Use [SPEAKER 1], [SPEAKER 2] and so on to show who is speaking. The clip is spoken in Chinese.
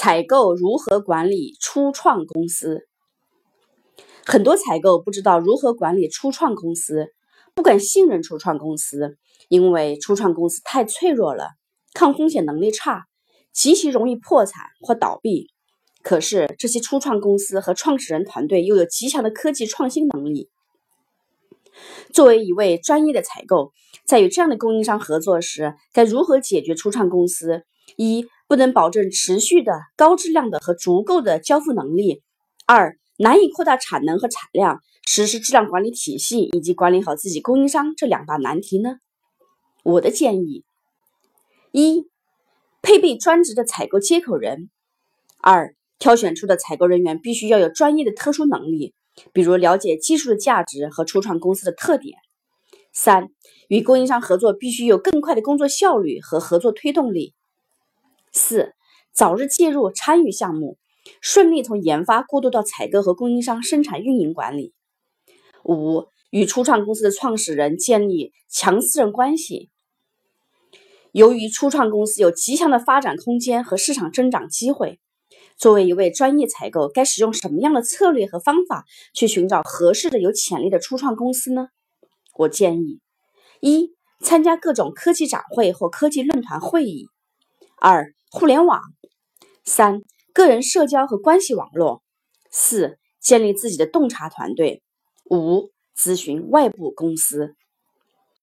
[SPEAKER 1] 采购如何管理初创公司？很多采购不知道如何管理初创公司，不敢信任初创公司，因为初创公司太脆弱了，抗风险能力差，极其容易破产或倒闭。可是这些初创公司和创始人团队又有极强的科技创新能力。作为一位专业的采购，在与这样的供应商合作时，该如何解决初创公司一？不能保证持续的高质量的和足够的交付能力。二、难以扩大产能和产量，实施质量管理体系以及管理好自己供应商这两大难题呢？我的建议：一、配备专职的采购接口人；二、挑选出的采购人员必须要有专业的特殊能力，比如了解技术的价值和初创公司的特点；三、与供应商合作必须有更快的工作效率和合作推动力。四，早日介入参与项目，顺利从研发过渡到采购和供应商、生产运营管理。五，与初创公司的创始人建立强私人关系。由于初创公司有极强的发展空间和市场增长机会，作为一位专业采购，该使用什么样的策略和方法去寻找合适的、有潜力的初创公司呢？我建议：一，参加各种科技展会或科技论坛会议；二。互联网，三个人社交和关系网络，四建立自己的洞察团队，五咨询外部公司。